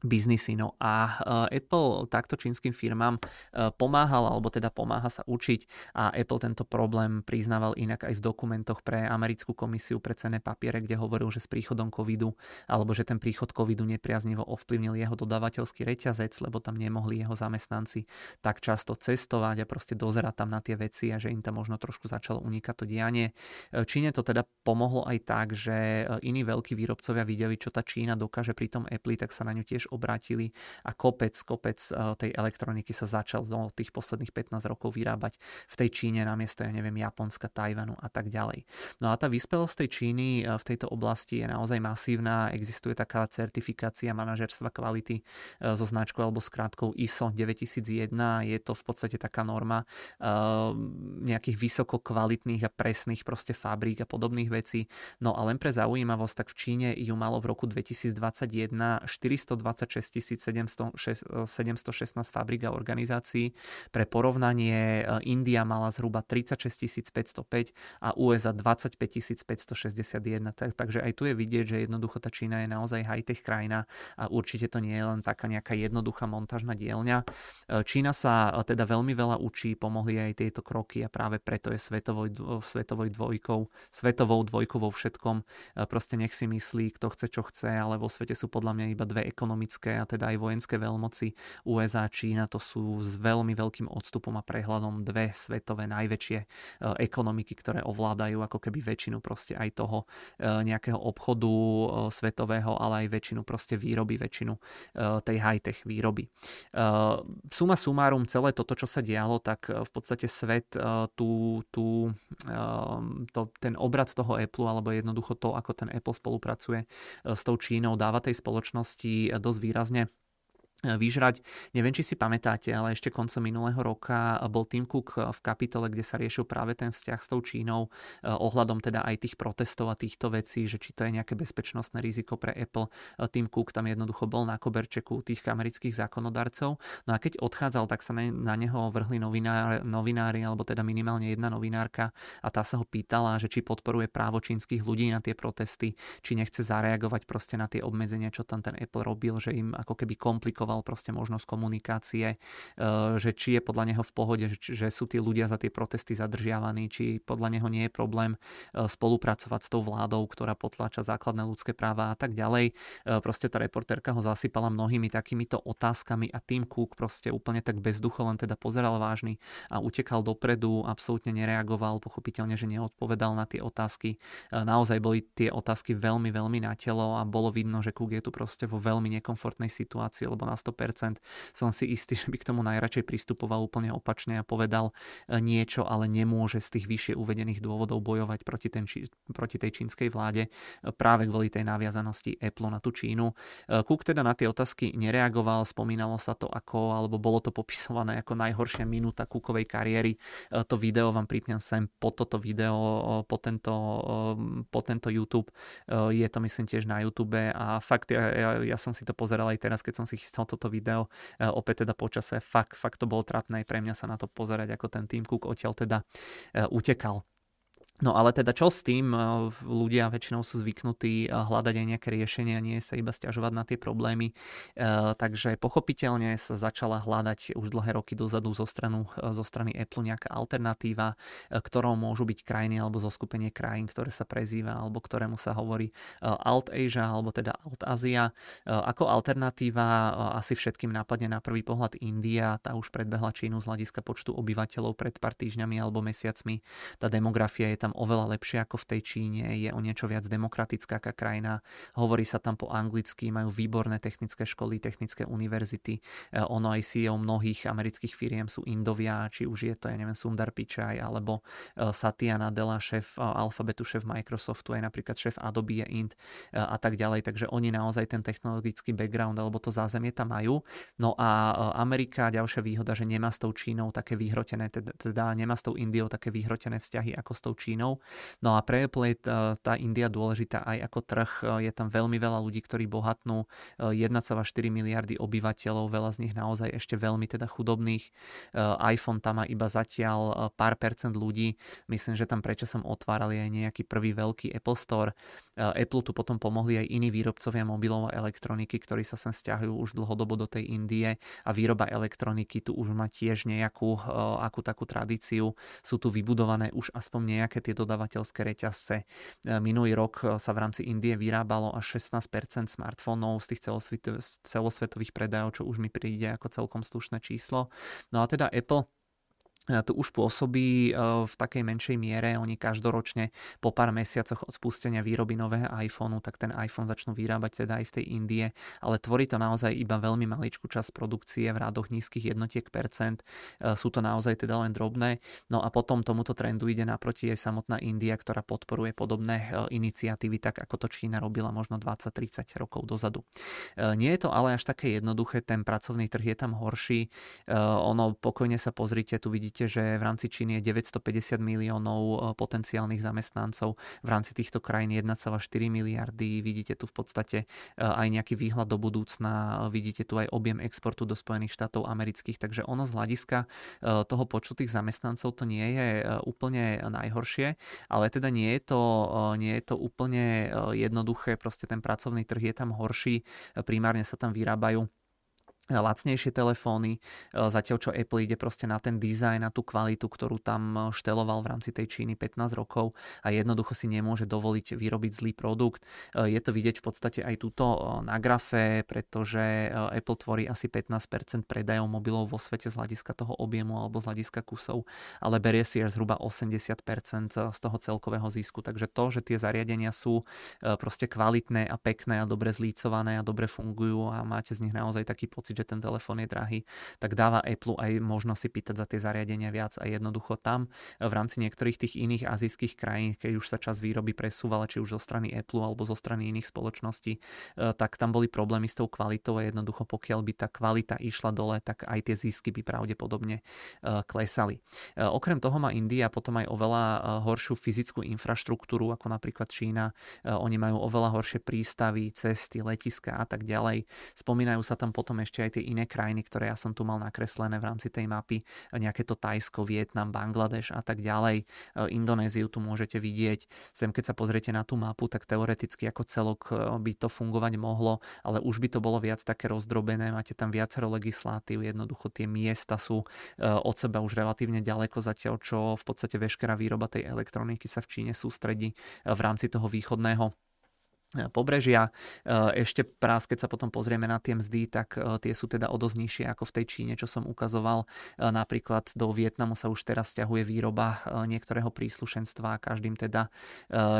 biznisy. No a eh, Apple takto čínskym firmám eh, pomáhal, alebo teda pomáha sa učiť a Apple tento problém priznával inak aj v dokumentoch pre americkú komisiu pre cené papiere, kde hovoril, že s príchodom covidu, alebo že ten príchod covidu nepriaznivo ovplyvnil jeho dodávateľský reťazec, lebo tam nemohli jeho zamestnanci tak často cestovať a proste dozerať tam na tie veci a že im tam možno trošku začalo unikať to dianie. Eh, Číne to teda pomohlo aj tak, že iní veľkí výrobcovia videli, čo tá Čína dokáže pri tom Apple, tak sa na ňu tiež obrátili a kopec, kopec eh, tej elektroniky sa začal no, tých posledných 15 rokov vyrábať v tej Číne namiesto, ja neviem, Japonska, Tajvanu a tak ďalej. No a tá vyspelosť tej Číny eh, v tejto oblasti je naozaj masívna, existuje taká certifikácia manažerstva kvality eh, so značkou alebo skrátkou ISO 9001, je to v podstate taká norma nejakých vysoko kvalitných a presných proste fabrík a podobných vecí. No a len pre zaujímavosť, tak v Číne ju malo v roku 2021 420 26 716 fabrik a organizácií. Pre porovnanie India mala zhruba 36 505 a USA 25 561. Takže aj tu je vidieť, že jednoducho tá Čína je naozaj high-tech krajina a určite to nie je len taká nejaká jednoduchá montážna dielňa. Čína sa teda veľmi veľa učí, pomohli aj tieto kroky a práve preto je svetovou, svetovou dvojkou, svetovou dvojkou vo všetkom. Proste nech si myslí, kto chce, čo chce, ale vo svete sú podľa mňa iba dve ekonomické a teda aj vojenské veľmoci. USA a Čína to sú s veľmi veľkým odstupom a prehľadom dve svetové najväčšie e, ekonomiky, ktoré ovládajú ako keby väčšinu proste aj toho e, nejakého obchodu e, svetového, ale aj väčšinu proste výroby, väčšinu tej high-tech výroby. Suma sumárum, celé toto, čo sa dialo, tak v podstate svet tú, tú, to, ten obrad toho Apple, alebo jednoducho to, ako ten Apple spolupracuje s tou Čínou, dáva tej spoločnosti dosť výrazne vyžrať. Neviem, či si pamätáte, ale ešte koncom minulého roka bol Tim Cook v kapitole, kde sa riešil práve ten vzťah s tou Čínou e, ohľadom teda aj tých protestov a týchto vecí, že či to je nejaké bezpečnostné riziko pre Apple. Tim Cook tam jednoducho bol na koberčeku tých amerických zákonodarcov. No a keď odchádzal, tak sa na, neho vrhli novinár, novinári, alebo teda minimálne jedna novinárka a tá sa ho pýtala, že či podporuje právo čínskych ľudí na tie protesty, či nechce zareagovať proste na tie obmedzenia, čo tam ten Apple robil, že im ako keby komplikoval zvažoval proste možnosť komunikácie, e, že či je podľa neho v pohode, že sú tí ľudia za tie protesty zadržiavaní, či podľa neho nie je problém e, spolupracovať s tou vládou, ktorá potláča základné ľudské práva a tak ďalej. E, proste tá reportérka ho zasypala mnohými takýmito otázkami a tým Cook proste úplne tak bezducho len teda pozeral vážny a utekal dopredu, absolútne nereagoval, pochopiteľne, že neodpovedal na tie otázky. Naozaj boli tie otázky veľmi, veľmi na telo a bolo vidno, že Cook je tu proste vo veľmi nekomfortnej situácii, lebo na 100%. Som si istý, že by k tomu najradšej pristupoval úplne opačne a povedal e, niečo, ale nemôže z tých vyššie uvedených dôvodov bojovať proti, ten, proti tej čínskej vláde e, práve kvôli tej naviazanosti Apple na tú Čínu. E, Cook teda na tie otázky nereagoval, spomínalo sa to ako, alebo bolo to popisované ako najhoršia minúta Cookovej kariéry. To video vám pripňam sem po toto video, po tento, po tento YouTube. Je to myslím tiež na YouTube a fakt ja, ja, ja som si to pozeral aj teraz, keď som si chystal toto video e, opäť teda počase. Fakt, fakt to bolo trápne aj pre mňa sa na to pozerať, ako ten Tim Cook odtiaľ teda e, utekal. No ale teda čo s tým? Eh, ľudia väčšinou sú zvyknutí eh, hľadať aj nejaké riešenia, nie sa iba stiažovať na tie problémy. Eh, takže pochopiteľne sa začala hľadať už dlhé roky dozadu zo, stranu, zo strany Apple nejaká alternatíva, ktorou môžu byť krajiny alebo zo skupenie krajín, ktoré sa prezýva alebo ktorému sa hovorí Alt Asia alebo teda Alt Asia. Ako alternatíva asi všetkým nápadne na prvý pohľad India, tá už predbehla Čínu z hľadiska počtu obyvateľov pred pár týždňami alebo mesiacmi. Tá demografia je tam tam oveľa lepšie ako v tej Číne, je o niečo viac demokratická aká krajina, hovorí sa tam po anglicky, majú výborné technické školy, technické univerzity. E, ono aj CEO mnohých amerických firiem sú Indovia, či už je to, ja neviem, Sundar Pichai alebo e, Satya Nadella, šéf e, Alphabetu, šéf Microsoftu, aj napríklad šéf Adobe je Ind a tak ďalej. Takže oni naozaj ten technologický background alebo to zázemie tam majú. No a Amerika, ďalšia výhoda, že nemá s tou Čínou také vyhrotené, teda, teda nemá s tou Indiou také vyhrotené vzťahy ako s tou Čínou Čínou. No a pre Apple je tá India dôležitá aj ako trh. Je tam veľmi veľa ľudí, ktorí bohatnú. 1,4 miliardy obyvateľov, veľa z nich naozaj ešte veľmi teda chudobných. iPhone tam má iba zatiaľ pár percent ľudí. Myslím, že tam prečasom otvárali aj nejaký prvý veľký Apple Store. Apple tu potom pomohli aj iní výrobcovia mobilov a elektroniky, ktorí sa sem stiahujú už dlhodobo do tej Indie a výroba elektroniky tu už má tiež nejakú akú takú tradíciu. Sú tu vybudované už aspoň nejaké tie dodavateľské reťazce. E, minulý rok e, sa v rámci Indie vyrábalo až 16% smartfónov z tých celosvetových predajov, čo už mi príde ako celkom slušné číslo. No a teda Apple tu už pôsobí e, v takej menšej miere. Oni každoročne po pár mesiacoch od spustenia výroby nového iPhoneu, tak ten iPhone začnú vyrábať teda aj v tej Indie, ale tvorí to naozaj iba veľmi maličkú časť produkcie v rádoch nízkych jednotiek percent. E, sú to naozaj teda len drobné. No a potom tomuto trendu ide naproti aj samotná India, ktorá podporuje podobné e, iniciatívy, tak ako to Čína robila možno 20-30 rokov dozadu. Nie je to ale až také jednoduché, ten pracovný trh je tam horší. Ono pokojne sa pozrite, tu vidíte vidíte, že v rámci Číny je 950 miliónov potenciálnych zamestnancov, v rámci týchto krajín 1,4 miliardy, vidíte tu v podstate aj nejaký výhľad do budúcna, vidíte tu aj objem exportu do Spojených štátov amerických, takže ono z hľadiska toho počtu tých zamestnancov to nie je úplne najhoršie, ale teda nie je to, nie je to úplne jednoduché, proste ten pracovný trh je tam horší, primárne sa tam vyrábajú lacnejšie telefóny, e, zatiaľ čo Apple ide proste na ten dizajn, na tú kvalitu, ktorú tam e, šteloval v rámci tej Číny 15 rokov a jednoducho si nemôže dovoliť vyrobiť zlý produkt. E, je to vidieť v podstate aj túto na grafe, pretože Apple tvorí asi 15% predajov mobilov vo svete z hľadiska toho objemu alebo z hľadiska kusov, ale berie si až zhruba 80% z toho celkového zisku. Takže to, že tie zariadenia sú proste kvalitné a pekné a dobre zlícované a dobre fungujú a máte z nich naozaj taký pocit, že ten telefón je drahý, tak dáva Apple aj možnosť si pýtať za tie zariadenia viac a jednoducho tam v rámci niektorých tých iných azijských krajín, keď už sa čas výroby presúvala, či už zo strany Apple alebo zo strany iných spoločností, e, tak tam boli problémy s tou kvalitou a jednoducho pokiaľ by tá kvalita išla dole, tak aj tie zisky by pravdepodobne e, klesali. E, okrem toho má India potom aj oveľa horšiu fyzickú infraštruktúru, ako napríklad Čína. Oni majú oveľa horšie prístavy, cesty, letiska a tak ďalej. Spomínajú sa tam potom ešte aj aj tie iné krajiny, ktoré ja som tu mal nakreslené v rámci tej mapy, nejaké to Tajsko, Vietnam, Bangladeš a tak ďalej. E, Indonéziu tu môžete vidieť. Sem keď sa pozriete na tú mapu, tak teoreticky ako celok e, by to fungovať mohlo, ale už by to bolo viac také rozdrobené, máte tam viacero legislatív, jednoducho tie miesta sú e, od seba už relatívne ďaleko zatiaľ, čo v podstate veškerá výroba tej elektroniky sa v Číne sústredí v rámci toho východného pobrežia. E, ešte prás, keď sa potom pozrieme na tie mzdy, tak e, tie sú teda o dosť nižšie ako v tej Číne, čo som ukazoval. E, napríklad do Vietnamu sa už teraz stiahuje výroba niektorého príslušenstva a každým teda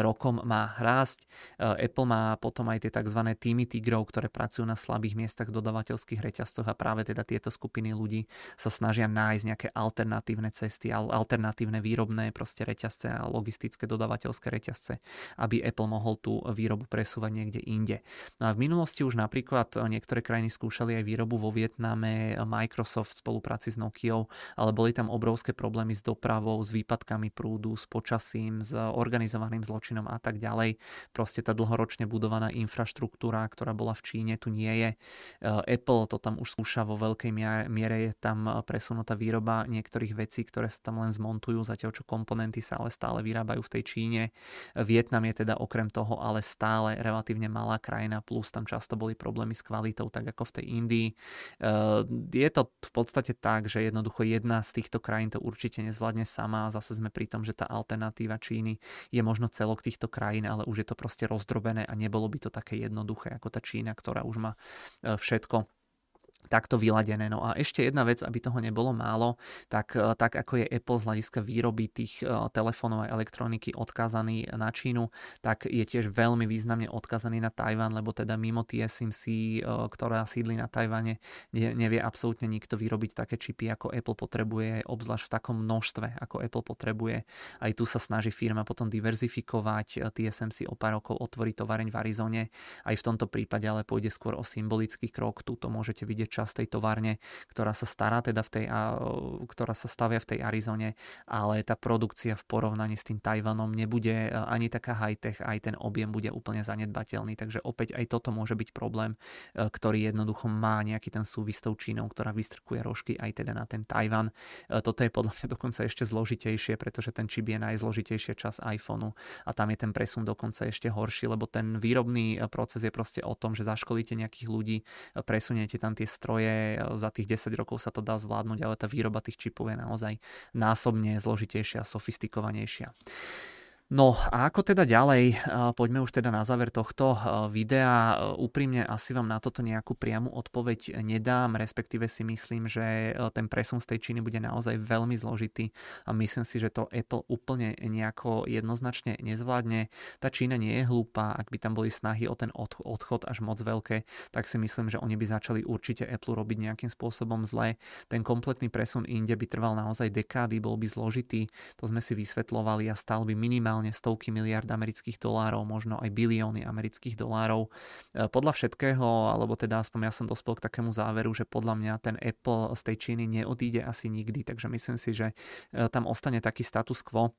rokom má rásť. Apple má potom aj tie tzv. týmy tigrov, ktoré pracujú na slabých miestach v dodavateľských reťazcoch a práve teda tieto skupiny ľudí sa snažia nájsť nejaké alternatívne cesty, alternatívne výrobné proste reťazce a logistické dodavateľské reťazce, aby Apple mohol tú výrobu pre presúvať niekde inde. No a v minulosti už napríklad niektoré krajiny skúšali aj výrobu vo Vietname, Microsoft v spolupráci s Nokiou, ale boli tam obrovské problémy s dopravou, s výpadkami prúdu, s počasím, s organizovaným zločinom a tak ďalej. Proste tá dlhoročne budovaná infraštruktúra, ktorá bola v Číne, tu nie je. Apple to tam už skúša vo veľkej miere, je tam presunutá výroba niektorých vecí, ktoré sa tam len zmontujú, zatiaľ čo komponenty sa ale stále vyrábajú v tej Číne. Vietnam je teda okrem toho ale stále ale relatívne malá krajina, plus tam často boli problémy s kvalitou, tak ako v tej Indii. Eh, je to v podstate tak, že jednoducho jedna z týchto krajín to určite nezvládne sama a zase sme pri tom, že tá alternatíva Číny je možno celok týchto krajín, ale už je to proste rozdrobené a nebolo by to také jednoduché ako tá Čína, ktorá už má eh, všetko takto vyladené. No a ešte jedna vec, aby toho nebolo málo, tak, e, tak ako je Apple z hľadiska výroby tých e, telefónov a elektroniky odkázaný na Čínu, tak je tiež veľmi významne odkázaný na Tajvan, lebo teda mimo TSMC, e, ktorá sídli na Tajvane, nevie absolútne nikto vyrobiť také čipy, ako Apple potrebuje, obzvlášť v takom množstve, ako Apple potrebuje. Aj tu sa snaží firma potom diverzifikovať. TSMC o pár rokov otvorí tovareň v Arizone. Aj v tomto prípade ale pôjde skôr o symbolický krok. Tuto môžete vidieť časť tej továrne, ktorá sa stará teda v tej, ktorá sa stavia v tej Arizone, ale tá produkcia v porovnaní s tým Tajvanom nebude e, ani taká high-tech, aj ten objem bude úplne zanedbateľný, takže opäť aj toto môže byť problém, e, ktorý jednoducho má nejaký ten súvis tou Čínou, ktorá vystrkuje rožky aj teda na ten Tajvan. E, toto je podľa mňa dokonca ešte zložitejšie, pretože ten čip je najzložitejšia čas iPhoneu a tam je ten presun dokonca ešte horší, lebo ten výrobný proces je proste o tom, že zaškolíte nejakých ľudí, presuniete tam tie stroje, za tých 10 rokov sa to dá zvládnuť, ale tá výroba tých čipov je naozaj násobne zložitejšia, sofistikovanejšia. No a ako teda ďalej, poďme už teda na záver tohto videa. Úprimne asi vám na toto nejakú priamu odpoveď nedám, respektíve si myslím, že ten presun z tej Číny bude naozaj veľmi zložitý a myslím si, že to Apple úplne nejako jednoznačne nezvládne. Tá Čína nie je hlúpa, ak by tam boli snahy o ten odchod až moc veľké, tak si myslím, že oni by začali určite Apple robiť nejakým spôsobom zle. Ten kompletný presun inde by trval naozaj dekády, bol by zložitý, to sme si vysvetlovali a stal by minimálne reálne stovky miliard amerických dolárov, možno aj bilióny amerických dolárov. Podľa všetkého, alebo teda aspoň ja som dospel k takému záveru, že podľa mňa ten Apple z tej Číny neodíde asi nikdy, takže myslím si, že tam ostane taký status quo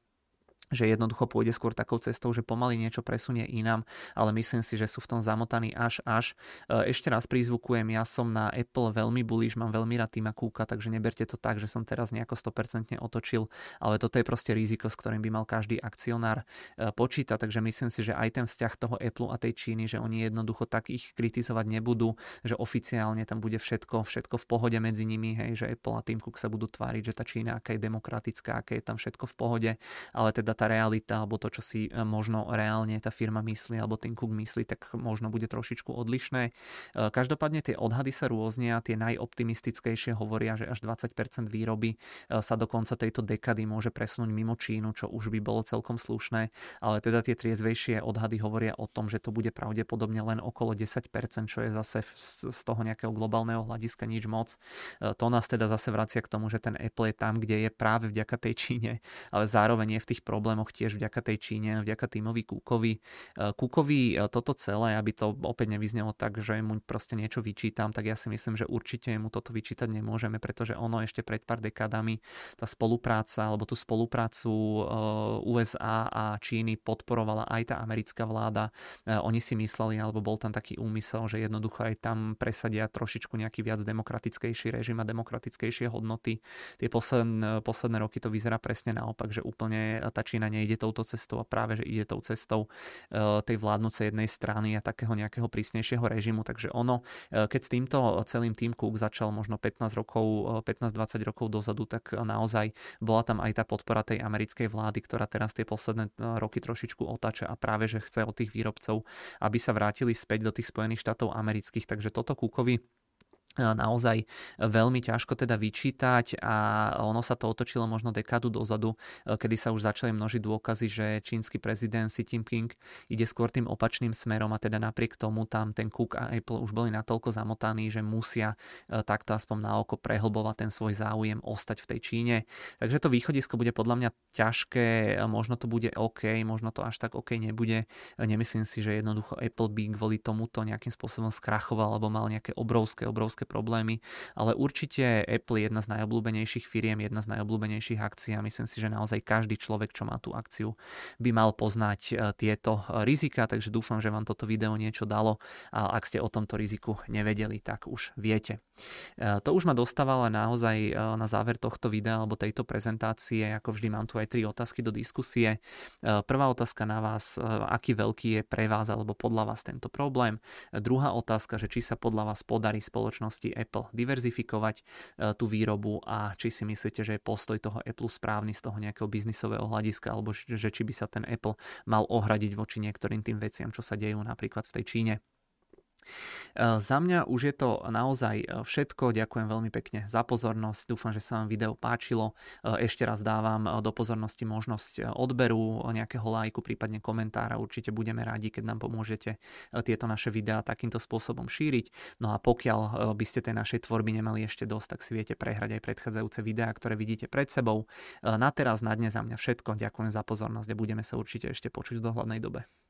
že jednoducho pôjde skôr takou cestou, že pomaly niečo presunie inám, ale myslím si, že sú v tom zamotaní až až. E, ešte raz prizvukujem, ja som na Apple veľmi bullish, mám veľmi rád Tima Kúka, takže neberte to tak, že som teraz nejako 100% otočil, ale toto je proste riziko, s ktorým by mal každý akcionár e, počítať, takže myslím si, že aj ten vzťah toho Apple a tej Číny, že oni jednoducho tak ich kritizovať nebudú, že oficiálne tam bude všetko, všetko v pohode medzi nimi, hej, že Apple a Tim Cook sa budú tváriť, že tá Čína aká je demokratická, aké je tam všetko v pohode, ale teda tá realita alebo to, čo si e, možno reálne tá firma myslí alebo ten Cook myslí, tak možno bude trošičku odlišné. E, každopádne tie odhady sa rôznia, tie najoptimistickejšie hovoria, že až 20% výroby e, sa do konca tejto dekady môže presunúť mimo Čínu, čo už by bolo celkom slušné, ale teda tie triezvejšie odhady hovoria o tom, že to bude pravdepodobne len okolo 10%, čo je zase z toho nejakého globálneho hľadiska nič moc. To nás teda zase vracia k tomu, že ten Apple je tam, kde je práve vďaka tej Číne, ale zároveň je v tých problémoch problémoch tiež vďaka tej Číne, vďaka týmovi Kúkovi. E, Kúkovi e, toto celé, aby to opäť nevyznelo tak, že mu proste niečo vyčítam, tak ja si myslím, že určite mu toto vyčítať nemôžeme, pretože ono ešte pred pár dekádami tá spolupráca, alebo tú spoluprácu e, USA a Číny podporovala aj tá americká vláda. Oni si mysleli, alebo bol tam taký úmysel, že jednoducho aj tam presadia trošičku nejaký viac demokratickejší režim a demokratickejšie hodnoty. Tie posledné, posledné roky to vyzerá presne naopak, že úplne tá Čína Čína nejde touto cestou a práve, že ide tou cestou e, tej vládnucej jednej strany a takého nejakého prísnejšieho režimu. Takže ono, e, keď s týmto celým tým Cook začal možno 15 rokov, 15-20 e, rokov dozadu, tak naozaj bola tam aj tá podpora tej americkej vlády, ktorá teraz tie posledné roky trošičku otáča a práve, že chce od tých výrobcov, aby sa vrátili späť do tých Spojených štátov amerických. Takže toto Cookovi naozaj veľmi ťažko teda vyčítať a ono sa to otočilo možno dekádu dozadu, e, kedy sa už začali množiť dôkazy, že čínsky prezident Xi Jinping ide skôr tým opačným smerom a teda napriek tomu tam ten Cook a Apple už boli natoľko zamotaní, že musia e, takto aspoň na oko prehlbovať ten svoj záujem ostať v tej Číne. Takže to východisko bude podľa mňa ťažké, e, možno to bude OK, možno to až tak OK nebude. Nemyslím si, že jednoducho Apple by kvôli tomuto nejakým spôsobom skrachoval alebo mal nejaké obrovské, obrovské obrovské problémy, ale určite Apple je jedna z najobľúbenejších firiem, jedna z najobľúbenejších akcií a myslím si, že naozaj každý človek, čo má tú akciu, by mal poznať e, tieto rizika, takže dúfam, že vám toto video niečo dalo a ak ste o tomto riziku nevedeli, tak už viete. E, to už ma dostávala naozaj e, na záver tohto videa alebo tejto prezentácie, ako vždy mám tu aj tri otázky do diskusie. Prvá otázka na vás, aký veľký je pre vás alebo podľa vás tento problém. Druhá otázka, že či sa podľa vás podarí spoločnosť spoločnosti Apple diverzifikovať e, tú výrobu a či si myslíte, že je postoj toho Apple správny z toho nejakého biznisového hľadiska alebo že či by sa ten Apple mal ohradiť voči niektorým tým veciam, čo sa dejú napríklad v tej Číne. E, za mňa už je to naozaj e, všetko. Ďakujem veľmi pekne za pozornosť. Dúfam, že sa vám video páčilo. E, ešte raz dávam do pozornosti možnosť odberu nejakého lajku, prípadne komentára. Určite budeme radi, keď nám pomôžete tieto naše videá takýmto spôsobom šíriť. No a pokiaľ by ste tej našej tvorby nemali ešte dosť, tak si viete prehrať aj predchádzajúce videá, ktoré vidíte pred sebou. Na teraz, na dnes za mňa všetko. Ďakujem za pozornosť a budeme sa určite ešte počuť v dohľadnej dobe.